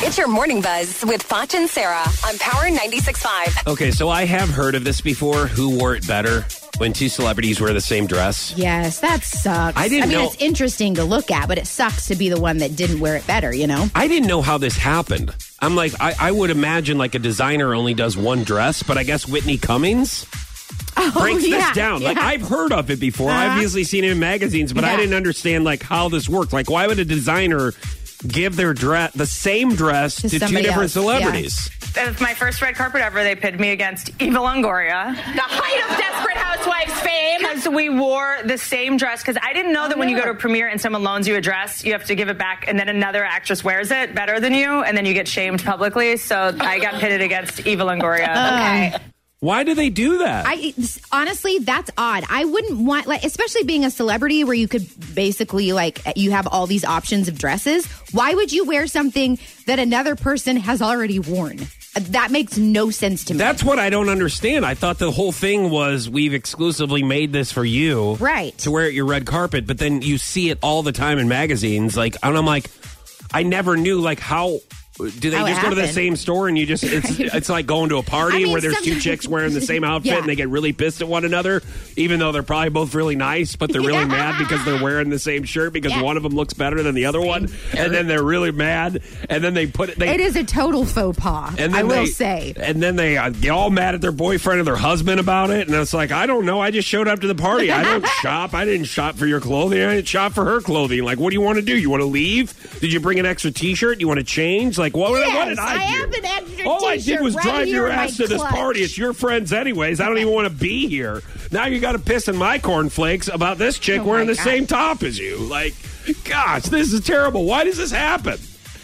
It's your morning buzz with Foch and Sarah on Power 96.5. Okay, so I have heard of this before. Who wore it better when two celebrities wear the same dress? Yes, that sucks. I didn't I mean, know- it's interesting to look at, but it sucks to be the one that didn't wear it better, you know? I didn't know how this happened. I'm like, I, I would imagine like a designer only does one dress, but I guess Whitney Cummings breaks Oh, yeah, this down. Like. I've heard of it before. I've Uh-huh. obviously seen it in magazines, but I didn't understand like how this worked. Like, why would a designer give their dress the same dress to, two different else, yeah. celebrities? It's my first red carpet ever. They pitted me against Eva Longoria. The height of Desperate Housewives fame. Because we wore the same dress. Because I didn't know that when you go to a premiere and someone loans you a dress, you have to give it back, and then another actress wears it better than you, and then you get shamed publicly. So I got pitted against Eva Longoria. Okay. Why do they do that? I honestly, that's odd. I wouldn't want like, especially being a celebrity where you could basically like you have all these options of dresses. Why would you wear something that another person has already worn? That makes no sense to me. That's what I don't understand. I thought the whole thing was we've exclusively made this for you, Right. To wear at your red carpet, but then you see it all the time in magazines. Like, and I'm like, I never knew like how. Do they How it just go to the happened. same store and you just it's it's like going to a party I mean, where there's two chicks wearing the same outfit Yeah. and they get really pissed at one another, even though they're probably both really nice, but they're really mad because they're wearing the same shirt because Yeah. one of them looks better than the other one, and then they're really mad, and then they put it. They, it is a total faux pas. and then I will they, say. And then they uh, get all mad at their boyfriend or their husband about it. And it's like, I don't know. I just showed up to the party. I don't shop. I didn't shop for your clothing. I didn't shop for her clothing. Like, what do you want to do? You want to leave? Did you bring an extra t shirt? You want to change? Like, what, what Yes, did I, I do? have an extra All I did was right drive your ass to this party. It's your friends, anyways. I don't even want to be here. Now you got to piss in my cornflakes about this chick Oh, wearing the God. same top as you. Like, gosh, this is terrible. Why does this happen?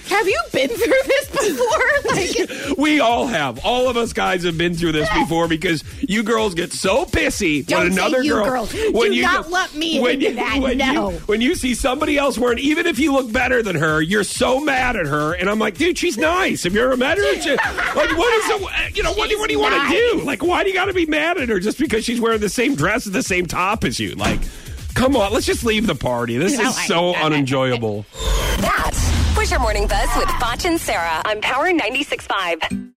Have you been through this before? Like, We all have. All of us guys have been through this before because you girls get so pissy Don't when another you girl. girls. When Do you not lump me when into you, that, When no. you when you see somebody else wearing, even if you look better than her, you're so mad at her. And I'm like, dude, she's nice. Have you ever met her? She- like, what is it? You know, what do, what do you want to do? Like, why do you got to be mad at her just because she's wearing the same dress and the same top as you? Like. Come on, let's just leave the party. This No, is I- so unenjoyable. That was your morning buzz with Foch and Sarah on Power 96.5.